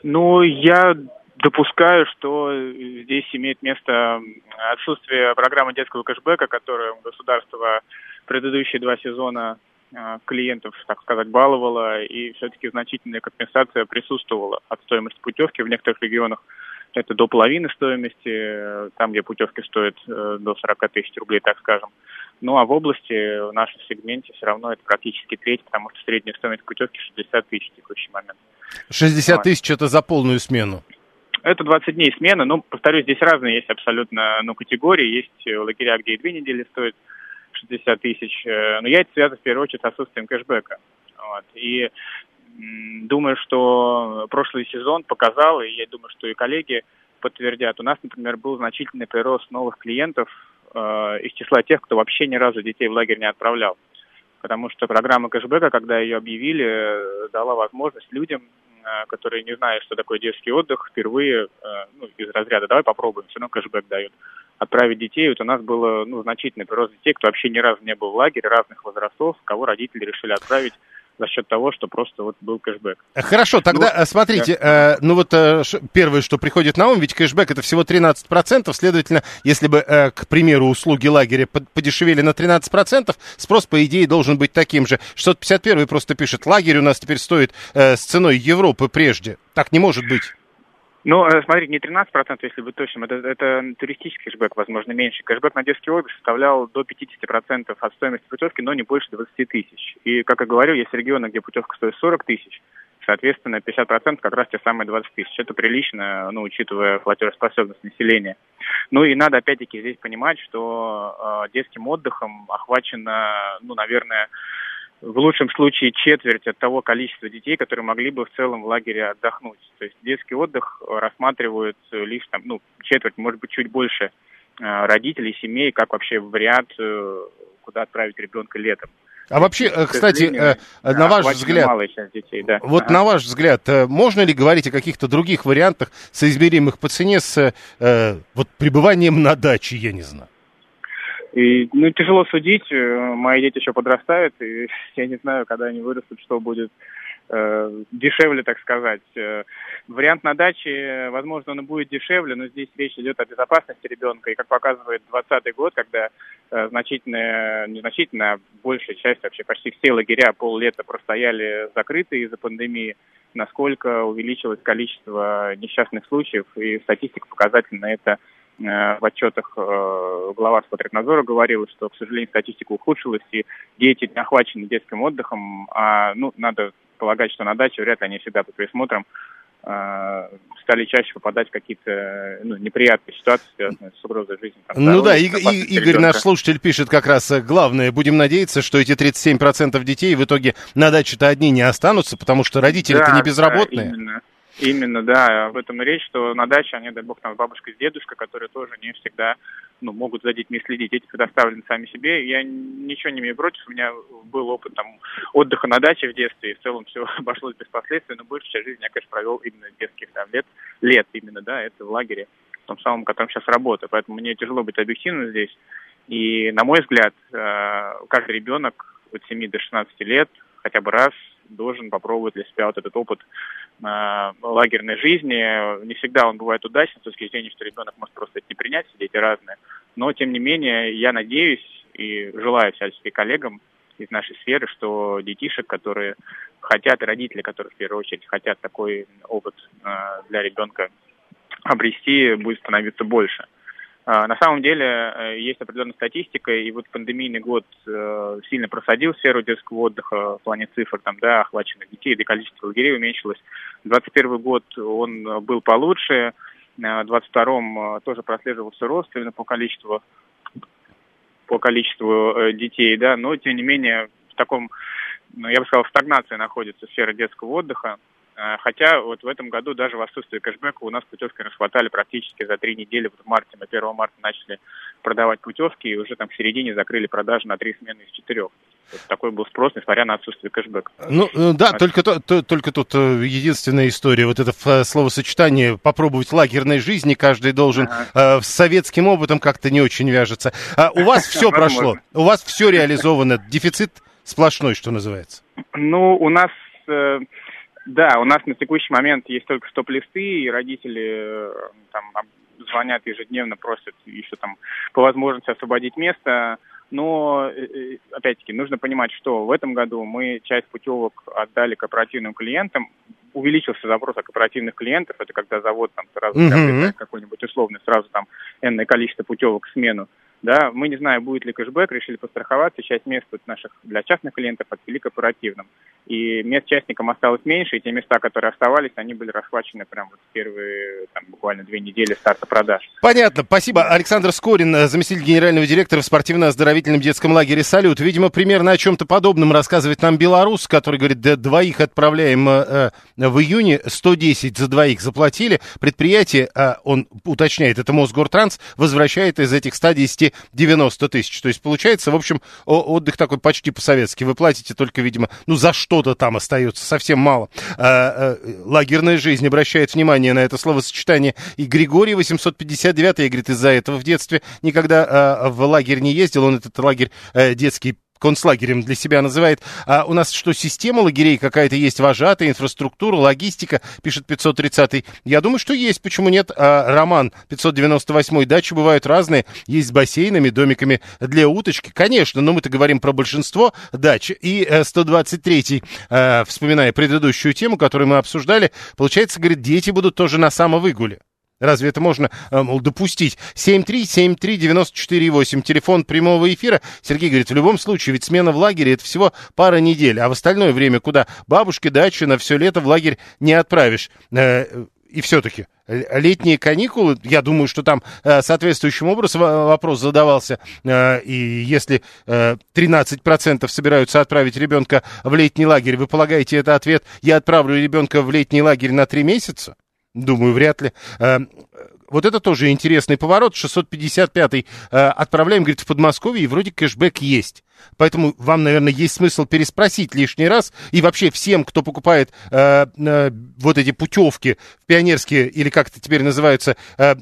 Ну, я допускаю, что здесь имеет место отсутствие программы детского кэшбэка, которую государство предыдущие два сезона клиентов, так сказать, баловало, и все-таки значительная компенсация присутствовала от стоимости путевки в некоторых регионах это до половины стоимости, там, где путевки стоят э, до 40 тысяч рублей, так скажем. Ну, а в области, в нашем сегменте, все равно это практически треть, потому что средняя стоимость путевки 60 тысяч в текущий момент. 60 тысяч это за полную смену? Это 20 дней смены. Ну, повторюсь, здесь разные есть абсолютно ну, категории. Есть лагеря, где и две недели стоят 60 тысяч. Э, но я это связано в первую очередь с отсутствием кэшбэка. Вот. И Думаю, что прошлый сезон показал, и я думаю, что и коллеги подтвердят. У нас, например, был значительный прирост новых клиентов э, из числа тех, кто вообще ни разу детей в лагерь не отправлял. Потому что программа кэшбэка, когда ее объявили, дала возможность людям, э, которые не знают, что такое детский отдых, впервые э, ну, из разряда «давай попробуем», все равно кэшбэк дают, отправить детей. Вот у нас было ну, значительный прирост детей, кто вообще ни разу не был в лагере, разных возрастов, кого родители решили отправить за счет того, что просто вот был кэшбэк. Хорошо, тогда ну, смотрите, да. э, ну вот э, первое, что приходит на ум, ведь кэшбэк это всего 13%, следовательно, если бы, э, к примеру, услуги лагеря подешевели на 13%, спрос, по идее, должен быть таким же. 651 просто пишет, лагерь у нас теперь стоит э, с ценой Европы прежде. Так не может быть. Ну, э, смотрите, не 13%, если быть точным, это, это туристический кэшбэк, возможно, меньше. Кэшбэк на детский отдых составлял до 50% от стоимости путевки, но не больше 20 тысяч. И, как я говорил, есть регионы, где путевка стоит 40 тысяч, соответственно, 50% как раз те самые 20 тысяч. Это прилично, ну, учитывая платежеспособность населения. Ну и надо, опять-таки, здесь понимать, что э, детским отдыхом охвачено, ну, наверное, в лучшем случае четверть от того количества детей, которые могли бы в целом в лагере отдохнуть. То есть детский отдых рассматривают лишь там, ну, четверть, может быть, чуть больше э, родителей, семей, как вообще вариант, э, куда отправить ребенка летом. А вообще, э, кстати, на ваш взгляд, детей, да. вот ага. на ваш взгляд, можно ли говорить о каких-то других вариантах, соизмеримых по цене с э, вот пребыванием на даче, я не знаю? И, ну, тяжело судить. Э, мои дети еще подрастают, и я не знаю, когда они вырастут, что будет э, дешевле, так сказать. Э, вариант на даче, возможно, он будет дешевле, но здесь речь идет о безопасности ребенка. И как показывает 2020 год, когда э, значительная, незначительная, большая часть, вообще почти все лагеря поллета простояли закрыты из-за пандемии, насколько увеличилось количество несчастных случаев, и статистика показательно это в отчетах э, глава Спотребнадзора говорила, что, к сожалению, статистика ухудшилась, и дети не охвачены детским отдыхом, а, ну, надо полагать, что на даче вряд ли они всегда под присмотром э, стали чаще попадать в какие-то ну, неприятные ситуации, связанные с угрозой жизни. Там, ну да, и, и, Игорь, наш слушатель, пишет как раз главное. Будем надеяться, что эти 37% детей в итоге на даче-то одни не останутся, потому что родители-то да, не безработные. Да, именно. Именно, да, об этом и речь, что на даче они, дай бог, там бабушка с дедушкой, которые тоже не всегда ну, могут за детьми следить. Дети предоставлены сами себе. Я ничего не имею против. У меня был опыт там отдыха на даче в детстве, и в целом все обошлось без последствий, но большую часть жизни я, конечно, провел именно детских там, лет, лет именно, да, это в лагере, в том самом, в котором сейчас работаю. Поэтому мне тяжело быть объективным здесь. И, на мой взгляд, э, каждый ребенок от 7 до 16 лет хотя бы раз должен попробовать для себя вот этот опыт э, лагерной жизни. Не всегда он бывает удачным, с точки зрения, что ребенок может просто это не принять, дети разные. Но, тем не менее, я надеюсь и желаю всячески коллегам из нашей сферы, что детишек, которые хотят, родители, которые в первую очередь хотят такой опыт э, для ребенка обрести, будет становиться больше. А, на самом деле э, есть определенная статистика, и вот пандемийный год э, сильно просадил сферу детского отдыха в плане цифр, там, да, охваченных детей, да количество лагерей уменьшилось. 2021 год он был получше, в 2022 тоже прослеживался рост именно по количеству по количеству детей, да, но тем не менее в таком, ну, я бы сказал, в стагнации находится сфера детского отдыха. Э, хотя вот в этом году даже в отсутствие кэшбэка у нас путевки расхватали практически за три недели. Вот в марте, мы 1 марта начали продавать путевки и уже там в середине закрыли продажи на три смены из четырех. Вот такой был спрос, несмотря на отсутствие кэшбэка. Ну, э, да, только, то, то, только тут э, единственная история. Вот это словосочетание «попробовать лагерной жизни» каждый должен ага. э, с советским опытом как-то не очень вяжется. А у вас все прошло, у вас все реализовано, дефицит сплошной, что называется. Ну, у нас да, у нас на текущий момент есть только стоп-листы, и родители э, там звонят ежедневно, просят еще там по возможности освободить место. Но, э, э, опять-таки, нужно понимать, что в этом году мы часть путевок отдали корпоративным клиентам. Увеличился запрос от корпоративных клиентов. Это когда завод там сразу mm-hmm. какой-нибудь условный, сразу там энное количество путевок в смену. Да, мы не знаем, будет ли кэшбэк, решили постраховаться, часть мест наших для частных клиентов отвели корпоративным. И мест частникам осталось меньше, и те места, которые оставались, они были расхвачены прямо вот в первые там, буквально две недели старта продаж. Понятно, спасибо. Александр Скорин, э, заместитель генерального директора в спортивно-оздоровительном детском лагере «Салют». Видимо, примерно о чем-то подобном рассказывает нам белорус, который говорит, да, двоих отправляем э, э в июне, 110 за двоих заплатили. Предприятие, э, он уточняет, это Мосгортранс, возвращает из этих 110 90 тысяч. То есть получается, в общем, отдых такой почти по-советски. Вы платите только, видимо, ну, за что-то там остается, совсем мало. А, а, лагерная жизнь обращает внимание на это словосочетание. И Григорий 859, я, говорит, из-за этого в детстве никогда а, в лагерь не ездил. Он этот лагерь а, детский концлагерем для себя называет. А у нас что, система лагерей какая-то есть, вожатая, инфраструктура, логистика, пишет 530-й. Я думаю, что есть, почему нет? А, Роман 598-й, дачи бывают разные, есть с бассейнами, домиками для уточки, конечно, но мы-то говорим про большинство дач. И 123-й, э, вспоминая предыдущую тему, которую мы обсуждали, получается, говорит, дети будут тоже на самовыгуле. Разве это можно, э, мол, допустить? 7373948, телефон прямого эфира. Сергей говорит, в любом случае, ведь смена в лагере это всего пара недель, а в остальное время куда бабушки, дачи на все лето в лагерь не отправишь. Э, и все-таки летние каникулы, я думаю, что там э, соответствующим образом вопрос задавался, и если 13% собираются отправить ребенка в летний лагерь, вы полагаете, это ответ, я отправлю ребенка в летний лагерь на три месяца? Думаю, вряд ли. Э, вот это тоже интересный поворот. 655-й э, отправляем, говорит, в Подмосковье, и вроде кэшбэк есть. Поэтому вам, наверное, есть смысл переспросить лишний раз. И вообще всем, кто покупает э, вот эти путевки в пионерские, или как это теперь называются,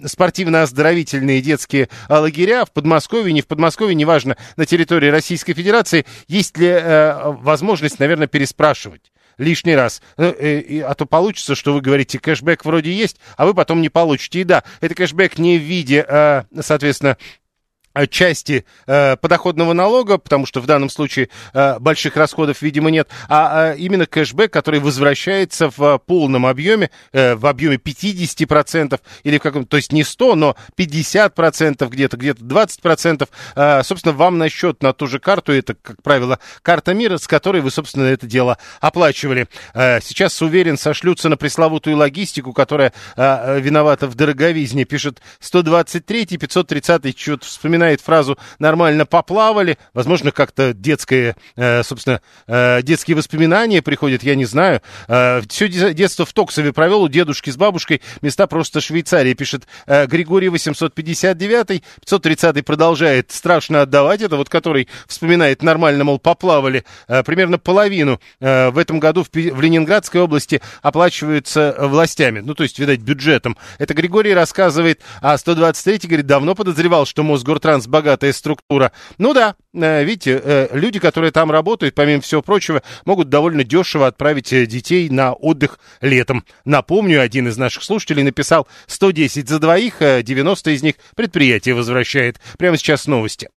спортивно-оздоровительные детские лагеря в Подмосковье, не в Подмосковье, неважно, на территории Российской Федерации, есть ли возможность, наверное, переспрашивать лишний раз. Ну, э, а то получится, что вы говорите, кэшбэк вроде есть, а вы потом не получите. И да, это кэшбэк не в виде, а, соответственно, Э, части э, подоходного налога, потому что в данном случае э, больших расходов, видимо, нет, а, а именно кэшбэк, который возвращается в полном объеме, э, в объеме 50% или в каком то есть не 100, но 50% где-то, где-то 20%, э, собственно, вам на счет, на ту же карту, это, как правило, карта мира, с которой вы, собственно, это дело оплачивали. Э, сейчас, уверен, сошлются на пресловутую логистику, которая э, виновата в дороговизне, пишет 123 530 что-то вспоминает вспоминает фразу «нормально поплавали». Возможно, как-то детское, э, собственно, э, детские воспоминания приходят, я не знаю. Э, все детство в Токсове провел у дедушки с бабушкой. Места просто Швейцария, пишет Григорий 859 530 продолжает страшно отдавать. Это вот который вспоминает «нормально, мол, поплавали». Примерно половину в этом году в Ленинградской области оплачиваются властями. Ну, то есть, видать, бюджетом. Это Григорий рассказывает, а 123 говорит, давно подозревал, что Мосгортранс богатая структура. Ну да, э, видите, э, люди, которые там работают, помимо всего прочего, могут довольно дешево отправить э, детей на отдых летом. Напомню, один из наших слушателей написал 110 за двоих, 90 из них предприятие возвращает. Прямо сейчас новости.